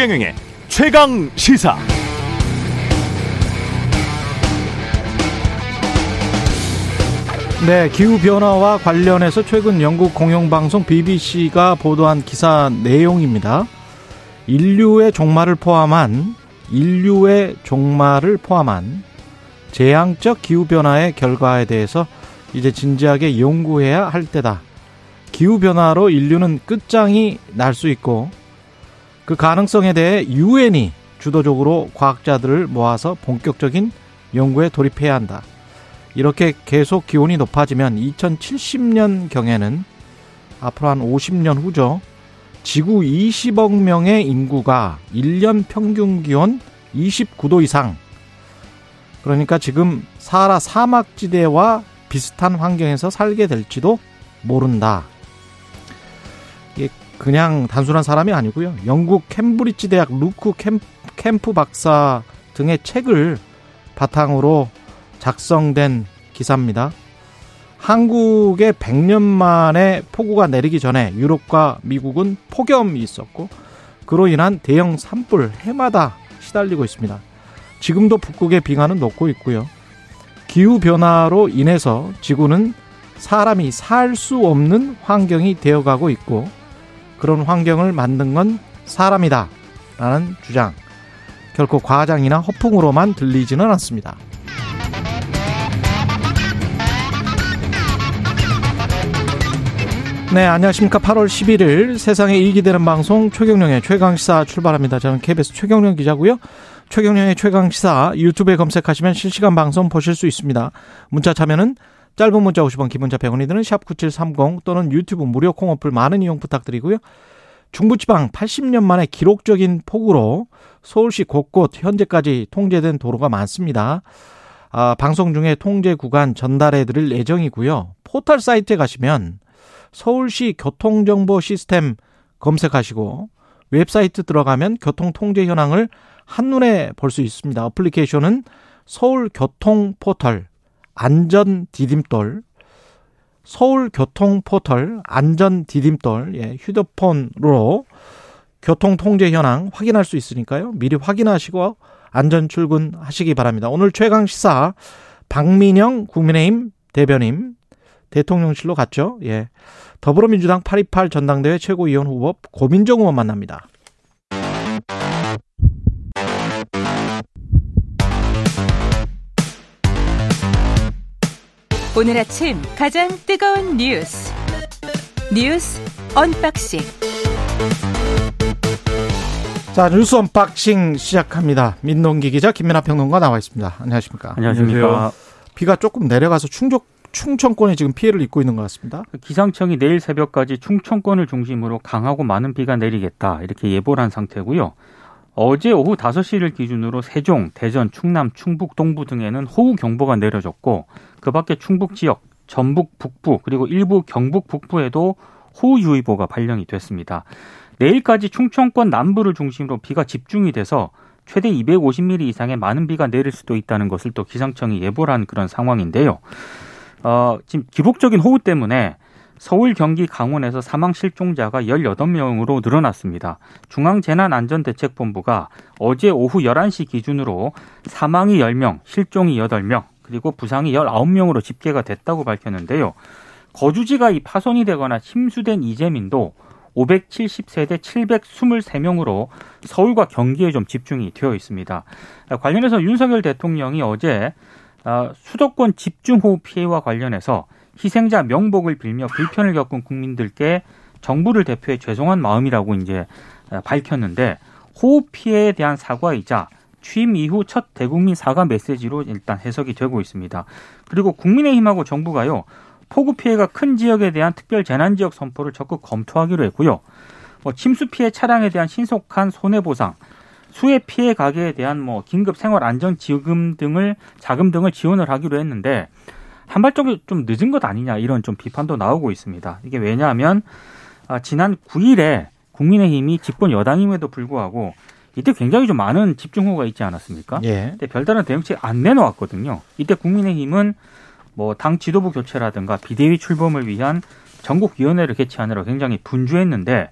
최경영의 최강 시사. 네, 기후 변화와 관련해서 최근 영국 공영방송 BBC가 보도한 기사 내용입니다. 인류의 종말을 포함한 인류의 종말을 포함한 재앙적 기후 변화의 결과에 대해서 이제 진지하게 연구해야 할 때다. 기후 변화로 인류는 끝장이 날 수 있고 그 가능성에 대해 유엔이 주도적으로 과학자들을 모아서 본격적인 연구에 돌입해야 한다. 이렇게 계속 기온이 높아지면 2070년 경에는 앞으로 한 50년 후죠. 지구 20억 명의 인구가 1년 평균 기온 29도 이상. 그러니까 지금 사하라 사막지대와 비슷한 환경에서 살게 될지도 모른다. 그냥 단순한 사람이 아니고요. 영국 캠브리지 대학 루크 캠프 박사 등의 책을 바탕으로 작성된 기사입니다. 한국에 100년 만에 폭우가 내리기 전에 유럽과 미국은 폭염이 있었고 그로 인한 대형 산불 해마다 시달리고 있습니다. 지금도 북극의 빙하는 녹고 있고요. 기후 변화로 인해서 지구는 사람이 살 수 없는 환경이 되어가고 있고 그런 환경을 만든 건 사람이다 라는 주장 결코 과장이나 허풍으로만 들리지는 않습니다. 네, 안녕하십니까. 8월 11일 세상에 이익이 되는 방송 최경령의 최강시사 출발합니다. 저는 KBS 최경령 기자고요. 최경령의 최강시사 유튜브에 검색하시면 실시간 방송 보실 수 있습니다. 문자 참여는 짧은 문자 50원, 기본자 100원이 드는 샵 9730 또는 유튜브 무료 콩 어플 많은 이용 부탁드리고요. 중부지방 80년 만에 기록적인 폭우로 서울시 곳곳 현재까지 통제된 도로가 많습니다. 아, 방송 중에 통제 구간 전달해 드릴 예정이고요. 포털 사이트에 가시면 서울시 교통정보 시스템 검색하시고 웹사이트 들어가면 교통 통제 현황을 한눈에 볼 수 있습니다. 어플리케이션은 서울 교통 포털 안전 디딤돌 서울 교통 포털 안전 디딤돌 예, 휴대폰으로 교통 통제 현황 확인할 수 있으니까요. 미리 확인하시고 안전 출근하시기 바랍니다. 오늘 최강 시사 박민영 국민의힘 대변인 대통령실로 갔죠. 예. 더불어민주당 828 전당대회 최고위원 후보 고민정 의원 만납니다. 오늘 아침 가장 뜨거운 뉴스 뉴스 언박싱 자 뉴스 언박싱 시작합니다. 민동기 기자 김민아 평론가 나와 있습니다. 안녕하십니까? 안녕하십니까? 비가 조금 내려가서 충족 충청권에 지금 피해를 입고 있는 것 같습니다. 기상청이 내일 새벽까지 충청권을 중심으로 강하고 많은 비가 내리겠다 이렇게 예보를 한 상태고요. 어제 오후 5시를 기준으로 세종, 대전, 충남, 충북 동부 등에는 호우 경보가 내려졌고 그 밖에 충북 지역, 전북 북부 그리고 일부 경북 북부에도 호우유의보가 발령이 됐습니다. 내일까지 충청권 남부를 중심으로 비가 집중이 돼서 최대 250mm 이상의 많은 비가 내릴 수도 있다는 것을 또 기상청이 예보를 한 그런 상황인데요. 어, 지금 기록적인 호우 때문에 서울, 경기, 강원에서 사망 실종자가 18명으로 늘어났습니다. 중앙재난안전대책본부가 어제 오후 11시 기준으로 사망이 10명, 실종이 8명, 그리고 부상이 19명으로 집계가 됐다고 밝혔는데요. 거주지가 이 파손이 되거나 침수된 이재민도 570세대 723명으로 서울과 경기에 좀 집중이 되어 있습니다. 관련해서 윤석열 대통령이 어제 아, 수도권 집중호우 피해와 관련해서 희생자 명복을 빌며 불편을 겪은 국민들께 정부를 대표해 죄송한 마음이라고 이제 밝혔는데 호우 피해에 대한 사과이자 취임 이후 첫 대국민 사과 메시지로 일단 해석이 되고 있습니다. 그리고 국민의힘하고 정부가요 폭우 피해가 큰 지역에 대한 특별 재난 지역 선포를 적극 검토하기로 했고요. 뭐 침수 피해 차량에 대한 신속한 손해 보상, 수해 피해 가게에 대한 뭐 긴급 생활 안전 지금 등을 자금 등을 지원을 하기로 했는데 한 발짝도 좀 늦은 것 아니냐 이런 좀 비판도 나오고 있습니다. 이게 왜냐하면 아, 지난 9일에 국민의힘이 집권 여당임에도 불구하고 이때 굉장히 좀 많은 집중호우가 있지 않았습니까? 예. 근데 별다른 대응책 안 내놓았거든요. 이때 국민의힘은 뭐 당 지도부 교체라든가 비대위 출범을 위한 전국위원회를 개최하느라 굉장히 분주했는데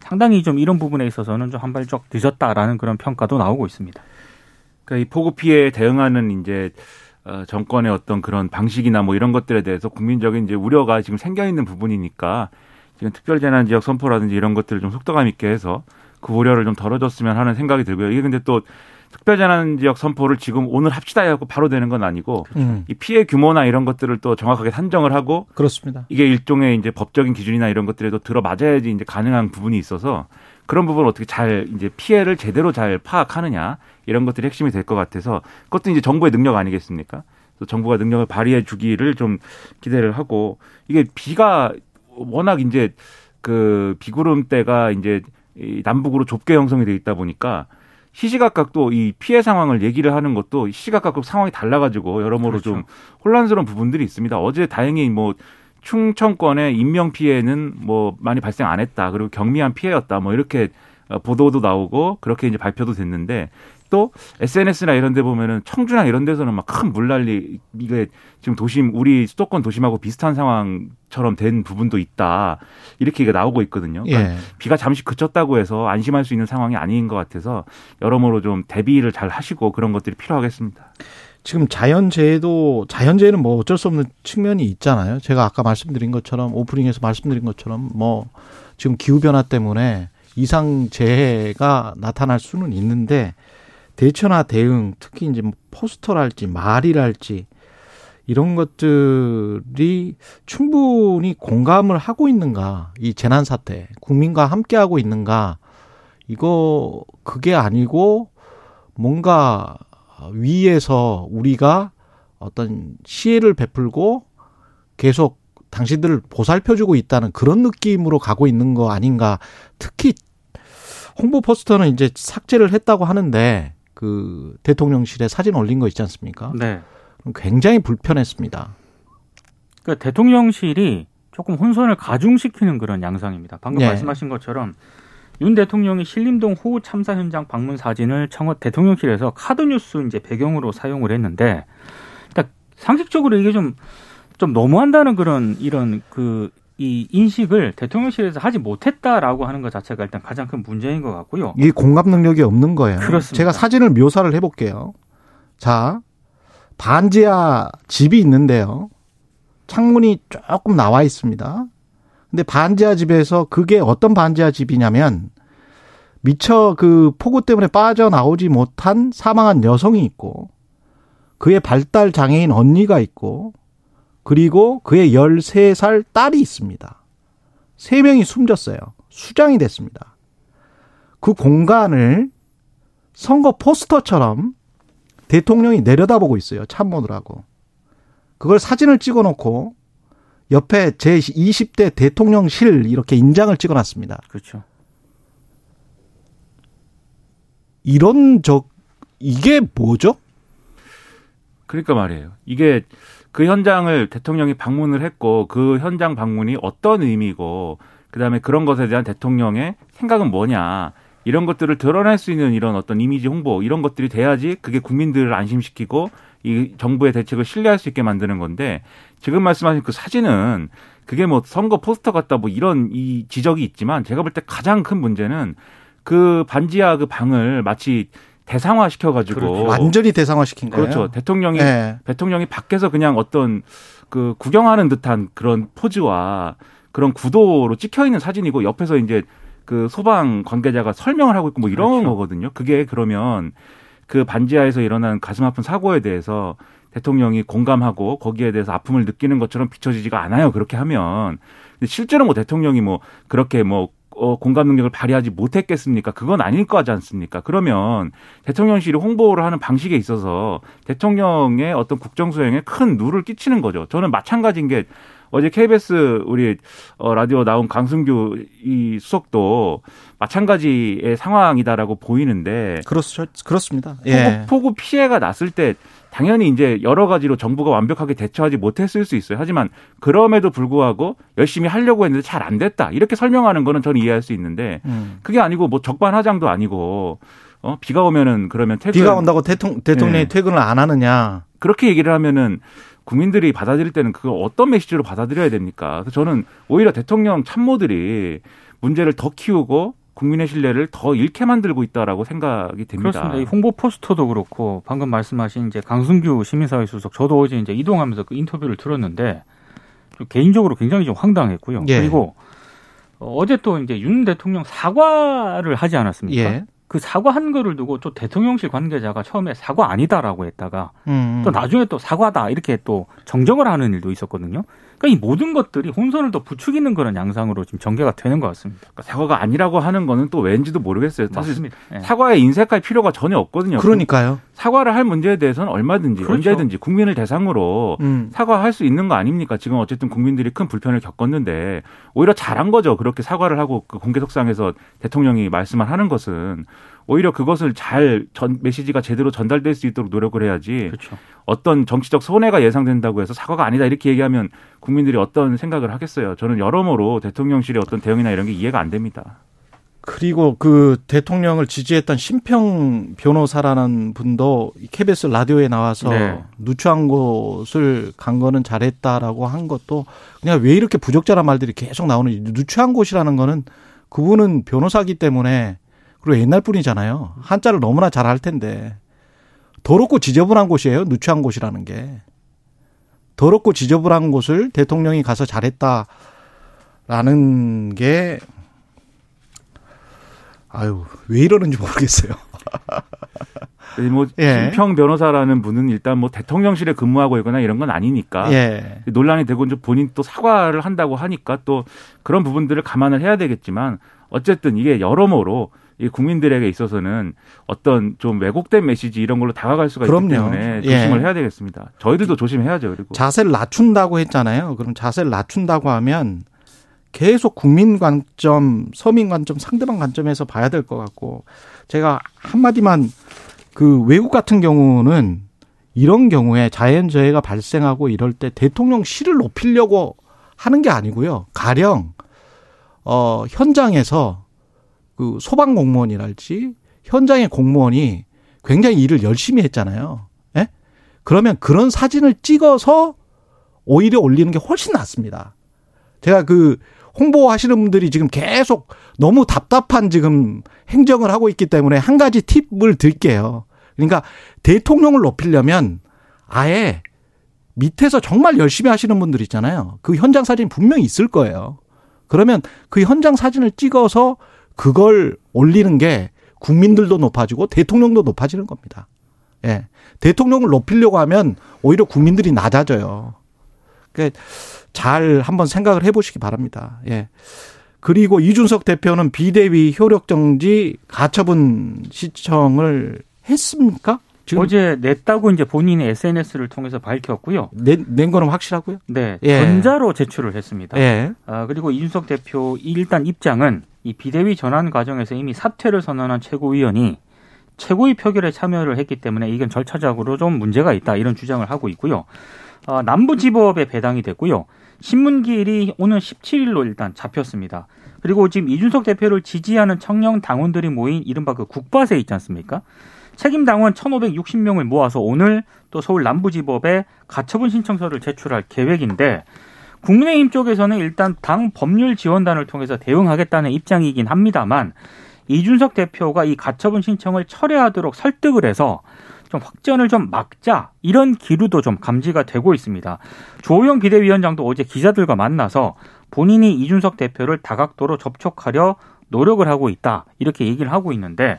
상당히 좀 이런 부분에 있어서는 좀 한 발짝 늦었다라는 그런 평가도 나오고 있습니다. 그러니까 이 폭우 피해에 대응하는 이제 어, 정권의 어떤 그런 방식이나 뭐 이런 것들에 대해서 국민적인 이제 우려가 지금 생겨 있는 부분이니까 지금 특별재난 지역 선포라든지 이런 것들을 좀 속도감 있게 해서 그 우려를 좀 덜어줬으면 하는 생각이 들고요. 이게 근데 또 특별재난 지역 선포를 지금 오늘 합시다 해갖고 바로 되는 건 아니고 음, 이 피해 규모나 이런 것들을 또 정확하게 산정을 하고 그렇습니다. 이게 일종의 이제 법적인 기준이나 이런 것들에도 들어맞아야지 이제 가능한 부분이 있어서 그런 부분을 어떻게 잘 이제 피해를 제대로 잘 파악하느냐 이런 것들이 핵심이 될 것 같아서 그것도 이제 정부의 능력 아니겠습니까? 그래서 정부가 능력을 발휘해 주기를 좀 기대를 하고 이게 비가 워낙 이제 그 비구름대가 이제 이 남북으로 좁게 형성이 돼 있다 보니까 시시각각 또 이 피해 상황을 얘기를 하는 것도 시시각각 상황이 달라가지고 여러모로 그렇죠. 좀 혼란스러운 부분들이 있습니다. 어제 다행히 뭐 충청권의 인명 피해는 뭐 많이 발생 안 했다. 그리고 경미한 피해였다. 뭐 이렇게 어, 보도도 나오고 그렇게 이제 발표도 됐는데 또 SNS나 이런 데 보면은 청주나 이런 데서는 막 큰 물난리 이게 지금 도심 우리 수도권 도심하고 비슷한 상황처럼 된 부분도 있다. 이렇게 이게 나오고 있거든요. 그러니까 예. 비가 잠시 그쳤다고 해서 안심할 수 있는 상황이 아닌 것 같아서 여러모로 좀 대비를 잘 하시고 그런 것들이 필요하겠습니다. 지금 자연재해도 자연재해는 뭐 어쩔 수 없는 측면이 있잖아요. 제가 아까 말씀드린 것처럼 오프닝에서 말씀드린 것처럼 뭐 지금 기후 변화 때문에 이상 재해가 나타날 수는 있는데 대처나 대응 특히 이제 뭐 포스터랄지 말이랄지 이런 것들이 충분히 공감을 하고 있는가 이 재난 사태 국민과 함께 하고 있는가 이거 그게 아니고 뭔가 위에서 우리가 어떤 시혜를 베풀고 계속 당신들을 보살펴주고 있다는 그런 느낌으로 가고 있는 거 아닌가. 특히 홍보 포스터는 이제 삭제를 했다고 하는데 그 대통령실에 사진 올린 거 있지 않습니까? 네. 굉장히 불편했습니다. 그 대통령실이 조금 혼선을 가중시키는 그런 양상입니다. 방금 네. 말씀하신 것처럼 윤 대통령이 신림동 호우 참사 현장 방문 사진을 청와 대통령실에서 카드뉴스 이제 배경으로 사용을 했는데, 그러니까 상식적으로 이게 좀 좀 너무한다는 그런 이런 그 이 인식을 대통령실에서 하지 못했다라고 하는 것 자체가 일단 가장 큰 문제인 것 같고요. 이 공감 능력이 없는 거예요. 그렇습니다. 제가 사진을 묘사를 해볼게요. 자, 반지하 집이 있는데요. 창문이 조금 나와 있습니다. 근데 반지하 집에서 그게 어떤 반지하 집이냐면 미처 그 폭우 때문에 빠져나오지 못한 사망한 여성이 있고 그의 발달 장애인 언니가 있고 그리고 그의 13살 딸이 있습니다. 세 명이 숨졌어요. 수장이 됐습니다. 그 공간을 선거 포스터처럼 대통령이 내려다보고 있어요. 참모들 하고. 그걸 사진을 찍어 놓고 옆에 제 20대 대통령실 이렇게 인장을 찍어 놨습니다. 그렇죠. 이런 적 이게 뭐죠? 그러니까 말이에요. 이게 그 현장을 대통령이 방문을 했고 그 현장 방문이 어떤 의미고 그다음에 그런 것에 대한 대통령의 생각은 뭐냐 이런 것들을 드러낼 수 있는 이런 어떤 이미지 홍보 이런 것들이 돼야지 그게 국민들을 안심시키고 이 정부의 대책을 신뢰할 수 있게 만드는 건데 지금 말씀하신 그 사진은 그게 뭐 선거 포스터 같다 뭐 이런 이 지적이 있지만 제가 볼 때 가장 큰 문제는 그 반지하 그 방을 마치 대상화 시켜가지고 그렇죠. 완전히 대상화시킨 거예요. 그렇죠. 대통령이 네. 대통령이 밖에서 그냥 어떤 그 구경하는 듯한 그런 포즈와 그런 구도로 찍혀 있는 사진이고 옆에서 이제 그 소방 관계자가 설명을 하고 있고 뭐 이런 그렇죠. 거거든요. 그게 그러면 그 반지하에서 일어난 가슴 아픈 사고에 대해서 대통령이 공감하고 거기에 대해서 아픔을 느끼는 것처럼 비춰지지가 않아요. 그렇게 하면. 실제로 뭐 대통령이 뭐 그렇게 뭐 어, 공감 능력을 발휘하지 못했겠습니까? 그건 아닐 거지 않습니까? 그러면 대통령실이 홍보를 하는 방식에 있어서 대통령의 어떤 국정 수행에 큰 누를 끼치는 거죠. 저는 마찬가지인 게 어제 KBS 우리 어, 라디오 나온 강승규 이 수석도 마찬가지의 상황이다라고 보이는데 그렇죠. 그렇습니다. 예. 폭우, 폭우 피해가 났을 때 당연히 이제 여러 가지로 정부가 완벽하게 대처하지 못했을 수 있어요. 하지만 그럼에도 불구하고 열심히 하려고 했는데 잘 안 됐다. 이렇게 설명하는 거는 저는 이해할 수 있는데 음. 그게 아니고 뭐 적반하장도 아니고 어 비가 오면은 그러면 퇴근 비가 온다고 대통령, 대통령이 네. 퇴근을 안 하느냐. 그렇게 얘기를 하면은 국민들이 받아들일 때는 그걸 어떤 메시지로 받아들여야 됩니까? 그래서 저는 오히려 대통령 참모들이 문제를 더 키우고 국민의 신뢰를 더 잃게 만들고 있다라고 생각이 됩니다. 그렇습니다. 이 홍보 포스터도 그렇고 방금 말씀하신 이제 강승규 시민사회 수석 저도 어제 이제 이동하면서 그 인터뷰를 들었는데 좀 개인적으로 굉장히 좀 황당했고요. 예. 그리고 어제 또 이제 윤 대통령 사과를 하지 않았습니까? 예. 그 사과한 거를 두고 또 대통령실 관계자가 처음에 사과 아니다라고 했다가 음. 또 나중에 또 사과다 이렇게 또 정정을 하는 일도 있었거든요. 그러니까 이 모든 것들이 혼선을 더 부추기는 그런 양상으로 지금 전개가 되는 것 같습니다. 그러니까 사과가 아니라고 하는 거는 또 왠지도 모르겠어요. 사실 맞습니다. 예. 사과에 인색할 필요가 전혀 없거든요. 그러니까요. 사과를 할 문제에 대해서는 얼마든지 그렇죠. 언제든지 국민을 대상으로 음. 사과할 수 있는 거 아닙니까? 지금 어쨌든 국민들이 큰 불편을 겪었는데 오히려 잘한 거죠. 그렇게 사과를 하고 그 공개 석상에서 대통령이 말씀을 하는 것은 오히려 그것을 잘 전 메시지가 제대로 전달될 수 있도록 노력을 해야지 그렇죠. 어떤 정치적 손해가 예상된다고 해서 사과가 아니다 이렇게 얘기하면 국민들이 어떤 생각을 하겠어요. 저는 여러모로 대통령실의 어떤 대응이나 이런 게 이해가 안 됩니다. 그리고 그 대통령을 지지했던 심평 변호사라는 분도 이 KBS 라디오에 나와서 네. 누추한 곳을 간 거는 잘했다라고 한 것도 그냥 왜 이렇게 부적절한 말들이 계속 나오는지 누추한 곳이라는 거는 그분은 변호사기 때문에 그리고 옛날 분이잖아요. 한자를 너무나 잘 할 텐데 더럽고 지저분한 곳이에요. 누추한 곳이라는 게 더럽고 지저분한 곳을 대통령이 가서 잘했다라는 게 아유 왜 이러는지 모르겠어요. 뭐 예. 심평 변호사라는 분은 일단 뭐 대통령실에 근무하고 있거나 이런 건 아니니까 예. 논란이 되고 이제 본인 또 사과를 한다고 하니까 또 그런 부분들을 감안을 해야 되겠지만 어쨌든 이게 여러모로 이 국민들에게 있어서는 어떤 좀 왜곡된 메시지 이런 걸로 다가갈 수가 그럼요. 있기 때문에 예. 조심을 해야 되겠습니다. 저희들도 조심해야죠. 그리고 자세를 낮춘다고 했잖아요. 그럼 자세를 낮춘다고 하면 계속 국민 관점, 서민 관점, 상대방 관점에서 봐야 될 것 같고 제가 한마디만 그 외국 같은 경우는 이런 경우에 자연재해가 발생하고 이럴 때 대통령 실을 높이려고 하는 게 아니고요. 가령 어 현장에서 그 소방 공무원이랄지 현장의 공무원이 굉장히 일을 열심히 했잖아요. 예? 그러면 그런 사진을 찍어서 오히려 올리는 게 훨씬 낫습니다. 제가 그 홍보하시는 분들이 지금 계속 너무 답답한 지금 행정을 하고 있기 때문에 한 가지 팁을 드릴게요. 그러니까 대통령을 높이려면 아예 밑에서 정말 열심히 하시는 분들 있잖아요. 그 현장 사진 분명히 있을 거예요. 그러면 그 현장 사진을 찍어서 그걸 올리는 게 국민들도 높아지고 대통령도 높아지는 겁니다. 예. 대통령을 높이려고 하면 오히려 국민들이 낮아져요. 그 잘 한번 생각을 해보시기 바랍니다. 예. 그리고 이준석 대표는 비대위 효력 정지 가처분 시청을 했습니까? 어제 냈다고 이제 본인의 SNS를 통해서 밝혔고요. 낸, 낸 거는 확실하고요? 네, 예. 전자로 제출을 했습니다. 예. 아, 그리고 이준석 대표 일단 입장은 이 비대위 전환 과정에서 이미 사퇴를 선언한 최고위원이 최고위 표결에 참여를 했기 때문에 이건 절차적으로 좀 문제가 있다 이런 주장을 하고 있고요. 아, 남부지법에 배당이 됐고요. 신문기일이 오늘 17일로 일단 잡혔습니다. 그리고 지금 이준석 대표를 지지하는 청년 당원들이 모인 이른바 그 국바세 있지 않습니까? 책임 당원 1,560명을 모아서 오늘 또 서울 남부지법에 가처분 신청서를 제출할 계획인데 국민의힘 쪽에서는 일단 당 법률 지원단을 통해서 대응하겠다는 입장이긴 합니다만 이준석 대표가 이 가처분 신청을 철회하도록 설득을 해서 좀 확전을 좀 막자 이런 기류도 좀 감지가 되고 있습니다. 조호영 비대위원장도 어제 기자들과 만나서 본인이 이준석 대표를 다각도로 접촉하려 노력을 하고 있다 이렇게 얘기를 하고 있는데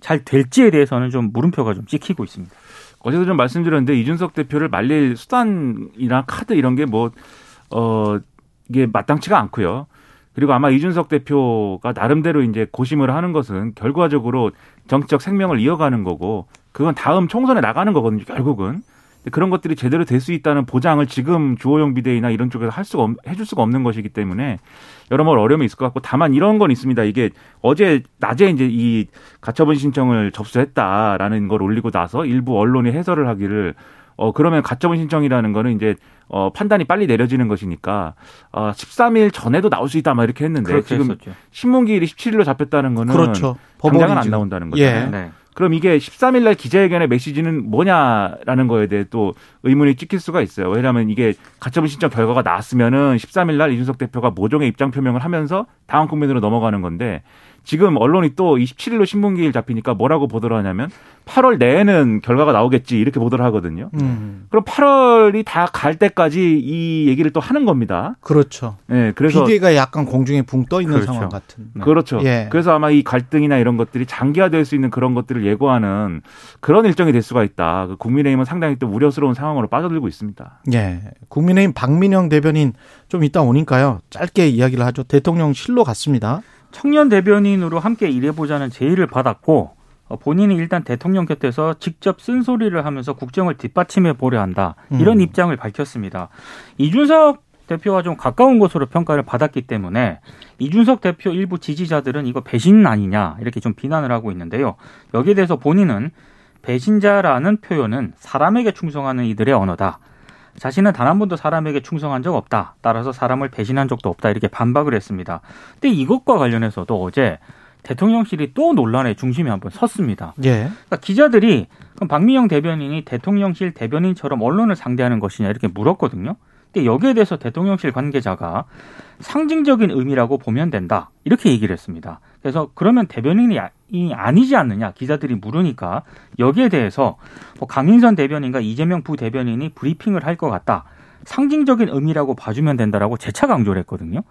잘 될지에 대해서는 좀 물음표가 좀 찍히고 있습니다. 어제도 좀 말씀드렸는데 이준석 대표를 말릴 수단이나 카드 이런 게 뭐 어 이게 마땅치가 않고요. 그리고 아마 이준석 대표가 나름대로 이제 고심을 하는 것은 결과적으로 정치적 생명을 이어가는 거고 그건 다음 총선에 나가는 거거든요. 결국은 그런 것들이 제대로 될 수 있다는 보장을 지금 주호영 비대위나 이런 쪽에서 할 수가 없, 해줄 수가 없는 것이기 때문에 여러모로 어려움이 있을 것 같고 다만 이런 건 있습니다. 이게 어제 낮에 이제 이 가처분 신청을 접수했다라는 걸 올리고 나서 일부 언론이 해설을 하기를 어 그러면 가처분 신청이라는 거는 이제 어 판단이 빨리 내려지는 것이니까 어 13일 전에도 나올 수 있다 막 이렇게 했는데 지금 했었죠. 신문기일이 17일로 잡혔다는 거는 그렇죠. 당장은 안. 나온다는 거잖아요. 예. 네. 그럼 이게 13일 날 기자회견의 메시지는 뭐냐라는 거에 대해 또 의문이 찍힐 수가 있어요. 왜냐하면 이게 가처분 신청 결과가 나왔으면은 13일 날 이준석 대표가 모종의 입장 표명을 하면서 다음 국면으로 넘어가는 건데 지금 언론이 또 27일로 신문기일 잡히니까 뭐라고 보도를 하냐면 8월 내에는 결과가 나오겠지 이렇게 보도를 하거든요. 음. 그럼 8월이 다 갈 때까지 이 얘기를 또 하는 겁니다. 그렇죠. 네, 그래서 비대가 약간 공중에 붕 떠 있는 그렇죠. 상황 같은. 네. 그렇죠. 예. 그래서 아마 이 갈등이나 이런 것들이 장기화될 수 있는 그런 것들을 예고하는 그런 일정이 될 수가 있다. 그 국민의힘은 상당히 또 우려스러운 상황으로 빠져들고 있습니다. 예. 국민의힘 박민영 대변인 좀 이따 오니까요. 짧게 이야기를 하죠. 대통령실로 갔습니다. 청년 대변인으로 함께 일해보자는 제의를 받았고 어, 본인이 일단 대통령 곁에서 직접 쓴소리를 하면서 국정을 뒷받침해 보려 한다. 이런 음. 입장을 밝혔습니다. 이준석 대표와 좀 가까운 것으로 평가를 받았기 때문에 이준석 대표 일부 지지자들은 이거 배신 아니냐 이렇게 좀 비난을 하고 있는데요. 여기에 대해서 본인은 배신자라는 표현은 사람에게 충성하는 이들의 언어다. 자신은 단 한 번도 사람에게 충성한 적 없다. 따라서 사람을 배신한 적도 없다. 이렇게 반박을 했습니다. 근데 이것과 관련해서도 어제 대통령실이 또 논란의 중심에 한번 섰습니다. 예. 그러니까 기자들이 그럼 박미영 대변인이 대통령실 대변인처럼 언론을 상대하는 것이냐 이렇게 물었거든요. 근데 여기에 대해서 대통령실 관계자가 상징적인 의미라고 보면 된다 이렇게 얘기를 했습니다. 그래서 그러면 대변인이 아- 이 아니지 않느냐 기자들이 물으니까 여기에 대해서 뭐 강인선 대변인과 이재명 부대변인이 브리핑을 할 것 같다. 상징적인 의미라고 봐주면 된다라고 재차 강조를 했거든요.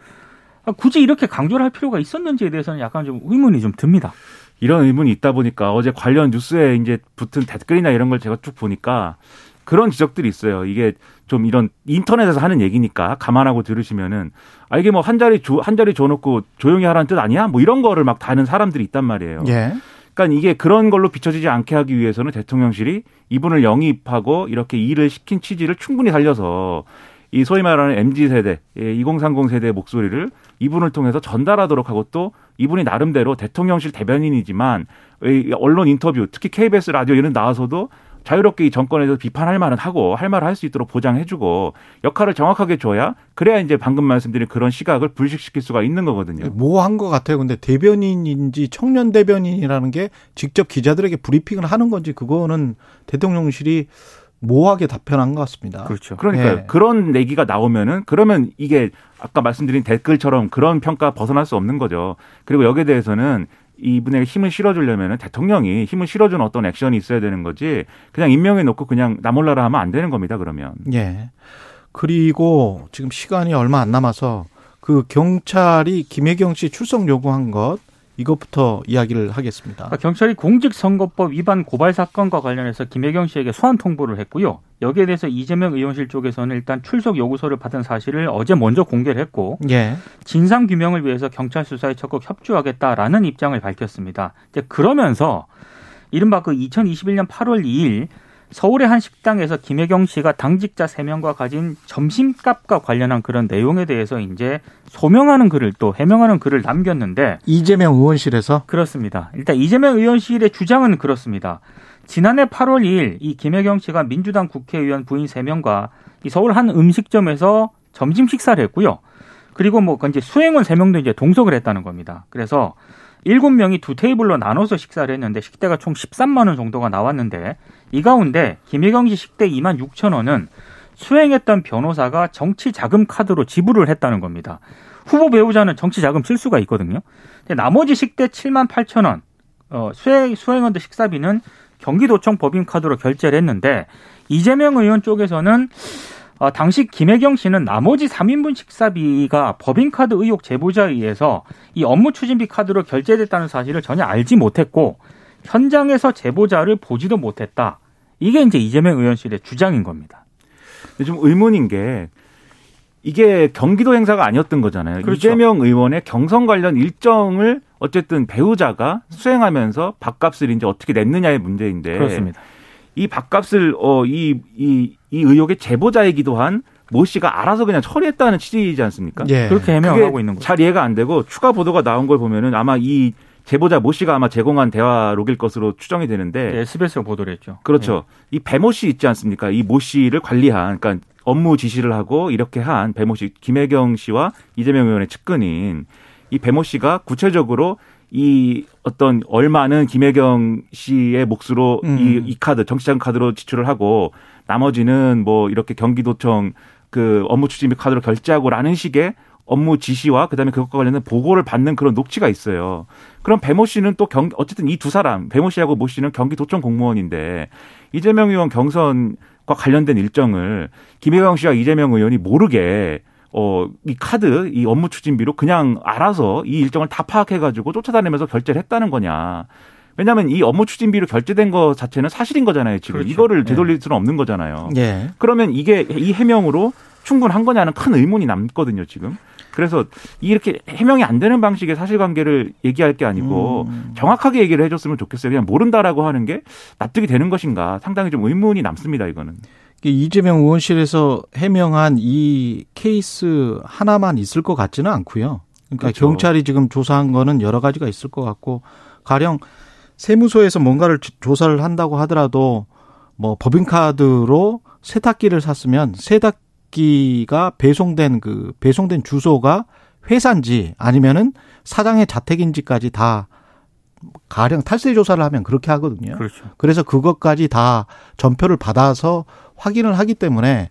아, 굳이 이렇게 강조를 할 필요가 있었는지에 대해서는 약간 좀 의문이 좀 듭니다. 이런 의문이 있다 보니까 어제 관련 뉴스에 이제 붙은 댓글이나 이런 걸 제가 쭉 보니까 그런 지적들이 있어요. 이게 좀 이런 인터넷에서 하는 얘기니까 감안하고 들으시면은 아 이게 뭐 한 자리 줘, 한 자리 줘놓고 조용히 하라는 뜻 아니야? 뭐 이런 거를 막 다는 사람들이 있단 말이에요. 예. 그러니까 이게 그런 걸로 비춰지지 않게 하기 위해서는 대통령실이 이분을 영입하고 이렇게 일을 시킨 취지를 충분히 살려서 이 소위 말하는 MZ 세대, 2030 세대의 목소리를 이분을 통해서 전달하도록 하고 또 이분이 나름대로 대통령실 대변인이지만 이 언론 인터뷰, 특히 KBS 라디오 이런 나와서도 자유롭게 이 정권에 대해서 비판할 말은 하고 할 말을 할 수 있도록 보장해주고 역할을 정확하게 줘야 그래야 이제 방금 말씀드린 그런 시각을 불식시킬 수가 있는 거거든요. 뭐한것 같아요. 근데 대변인인지 청년 대변인이라는 게 직접 기자들에게 브리핑을 하는 건지 그거는 대통령실이 모호하게 답변한 것 같습니다. 그렇죠. 그러니까요. 예. 그런 얘기가 나오면은 그러면 이게 아까 말씀드린 댓글처럼 그런 평가 벗어날 수 없는 거죠. 그리고 여기에 대해서는 이분에게 힘을 실어주려면은 대통령이 힘을 실어주는 어떤 액션이 있어야 되는 거지 그냥 임명해 놓고 그냥 나 몰라라 하면 안 되는 겁니다. 그러면. 예. 그리고 지금 시간이 얼마 안 남아서 그 경찰이 김혜경 씨 출석 요구한 것 이것부터 이야기를 하겠습니다. 그러니까 경찰이 공직선거법 위반 고발 사건과 관련해서 김혜경 씨에게 소환 통보를 했고요. 여기에 대해서 이재명 의원실 쪽에서는 일단 출석 요구서를 받은 사실을 어제 먼저 공개를 했고 예. 진상 규명을 위해서 경찰 수사에 적극 협조하겠다라는 입장을 밝혔습니다. 이제 그러면서 이른바 그 2021년 8월 2일 서울의 한 식당에서 김혜경 씨가 당직자 3명과 가진 점심값과 관련한 그런 내용에 대해서 이제 소명하는 글을 또 해명하는 글을 남겼는데 이재명 의원실에서 그렇습니다. 일단 이재명 의원실의 주장은 그렇습니다. 지난해 8월 2일 이 김혜경 씨가 민주당 국회의원 부인 3명과 이 서울 한 음식점에서 점심 식사를 했고요. 그리고 뭐 이제 수행원 3명도 이제 동석을 했다는 겁니다. 그래서 7명이 두 테이블로 나눠서 식사를 했는데 식대가 총 13만 원 정도가 나왔는데 이 가운데 김혜경 씨 식대 2만 6천 원은 수행했던 변호사가 정치 자금 카드로 지불을 했다는 겁니다. 후보 배우자는 정치 자금 쓸 수가 있거든요. 근데 나머지 식대 7만 8천 원, 어, 수행, 수행원들 식사비는 경기도청 법인 카드로 결제를 했는데 이재명 의원 쪽에서는 어, 당시 김혜경 씨는 나머지 3인분 식사비가 법인카드 의혹 제보자에 의해서 이 업무 추진비 카드로 결제됐다는 사실을 전혀 알지 못했고 현장에서 제보자를 보지도 못했다. 이게 이제 이재명 의원실의 주장인 겁니다. 좀 의문인 게 이게 경기도 행사가 아니었던 거잖아요. 그렇죠. 이재명 의원의 경선 관련 일정을 어쨌든 배우자가 수행하면서 밥값을 이제 어떻게 냈느냐의 문제인데 그렇습니다. 이 밥값을 어이이 이, 이 의혹의 제보자이기도 한 모 씨가 알아서 그냥 처리했다는 취지이지 않습니까? 예. 그렇게 해명을 그게 하고 있는 거죠. 잘 이해가 안 되고 추가 보도가 나온 걸 보면은 아마 이 제보자 모 씨가 아마 제공한 대화록일 것으로 추정이 되는데 네, SBS가 보도를 했죠. 그렇죠. 이 배모 씨 있지 않습니까? 이 모 씨를 관리한, 그러니까 업무 지시를 하고 이렇게 한 배모 씨, 김혜경 씨와 이재명 의원의 측근인 이 배모 씨가 구체적으로 이 어떤 얼마는 김혜경 씨의 몫으로 음. 이, 이 카드, 정치자금 카드로 지출을 하고 나머지는 뭐 이렇게 경기도청 그 업무 추진비 카드로 결제하고라는 식의 업무 지시와 그다음에 그것과 관련된 보고를 받는 그런 녹취가 있어요. 그럼 배모 씨는 또 경, 어쨌든 이 두 사람, 배모 씨하고 모 씨는 경기도청 공무원인데 이재명 의원 경선과 관련된 일정을 김혜경 씨와 이재명 의원이 모르게 어, 이 카드, 이 업무 추진비로 그냥 알아서 이 일정을 다 파악해가지고 쫓아다니면서 결제를 했다는 거냐. 왜냐하면 이 업무 추진비로 결제된 거 자체는 사실인 거잖아요. 지금 그렇죠. 이거를 되돌릴 수는 없는 거잖아요. 예. 그러면 이게 이 해명으로 충분한 거냐는 큰 의문이 남거든요, 지금. 그래서 이렇게 해명이 안 되는 방식의 사실관계를 얘기할 게 아니고 음. 정확하게 얘기를 해줬으면 좋겠어요. 그냥 모른다라고 하는 게 납득이 되는 것인가 상당히 좀 의문이 남습니다, 이거는. 이재명 의원실에서 해명한 이 케이스 하나만 있을 것 같지는 않고요. 그러니까 그렇죠. 경찰이 지금 조사한 거는 여러 가지가 있을 것 같고 가령 세무소에서 뭔가를 조- 조사를 한다고 하더라도 뭐 법인카드로 세탁기를 샀으면 세탁기가 배송된 그 배송된 주소가 회사인지 아니면은 사장의 자택인지까지 다 가령 탈세 조사를 하면 그렇게 하거든요. 그렇죠. 그래서 그것까지 다 전표를 받아서 확인을 하기 때문에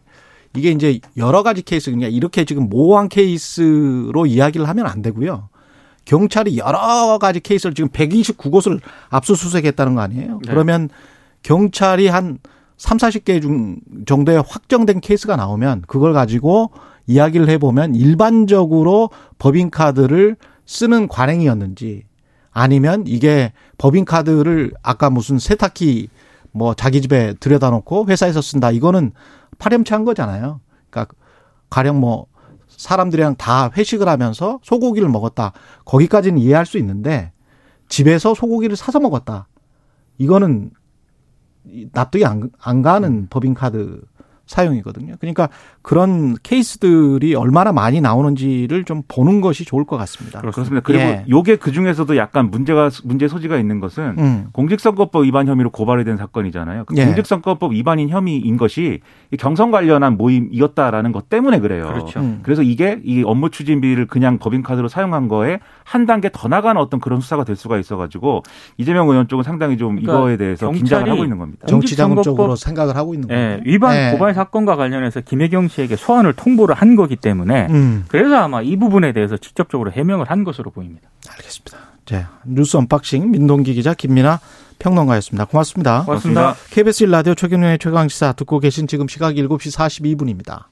이게 이제 여러 가지 케이스 그러니까 이렇게 지금 모호한 케이스로 이야기를 하면 안 되고요. 경찰이 여러 가지 케이스를 지금 129곳을 압수수색했다는 거 아니에요? 네. 그러면 경찰이 한 3, 40개 중 정도의 확정된 케이스가 나오면 그걸 가지고 이야기를 해보면 일반적으로 법인카드를 쓰는 관행이었는지 아니면 이게 법인카드를 아까 무슨 세탁기 뭐 자기 집에 들여다 놓고 회사에서 쓴다. 이거는 파렴치한 거잖아요. 그러니까 가령 뭐 사람들이랑 다 회식을 하면서 소고기를 먹었다. 거기까지는 이해할 수 있는데 집에서 소고기를 사서 먹었다. 이거는 납득이 안, 안 가는 법인 카드 사용이거든요. 그러니까 그런 케이스들이 얼마나 많이 나오는지를 좀 보는 것이 좋을 것 같습니다. 그렇습니다. 그리고 예. 요게 그 중에서도 약간 문제가 문제 소지가 있는 것은 음. 공직선거법 위반 혐의로 고발이 된 사건이잖아요. 그 예. 공직선거법 위반인 혐의인 것이 이 경선 관련한 모임이었다라는 것 때문에 그래요. 그렇죠. 음. 그래서 이게 이 업무 추진비를 그냥 법인카드로 사용한 거에 한 단계 더 나가는 어떤 그런 수사가 될 수가 있어가지고 이재명 의원 쪽은 상당히 좀 그러니까 이거에 대해서 긴장을 하고 있는 겁니다. 정치자금 공직선거법- 쪽으로 생각을 하고 있는 거예요. 예, 위반 예. 고발 사건과 관련해서 김혜경 씨에게 소환을 통보를 한 거기 때문에 음. 그래서 아마 이 부분에 대해서 직접적으로 해명을 한 것으로 보입니다. 알겠습니다. 자, 뉴스 언박싱 민동기 기자 김민아 평론가였습니다. 고맙습니다. 고맙습니다. KBS 1라디오 최경영의 최강시사 듣고 계신 지금 시각 7시 42분입니다.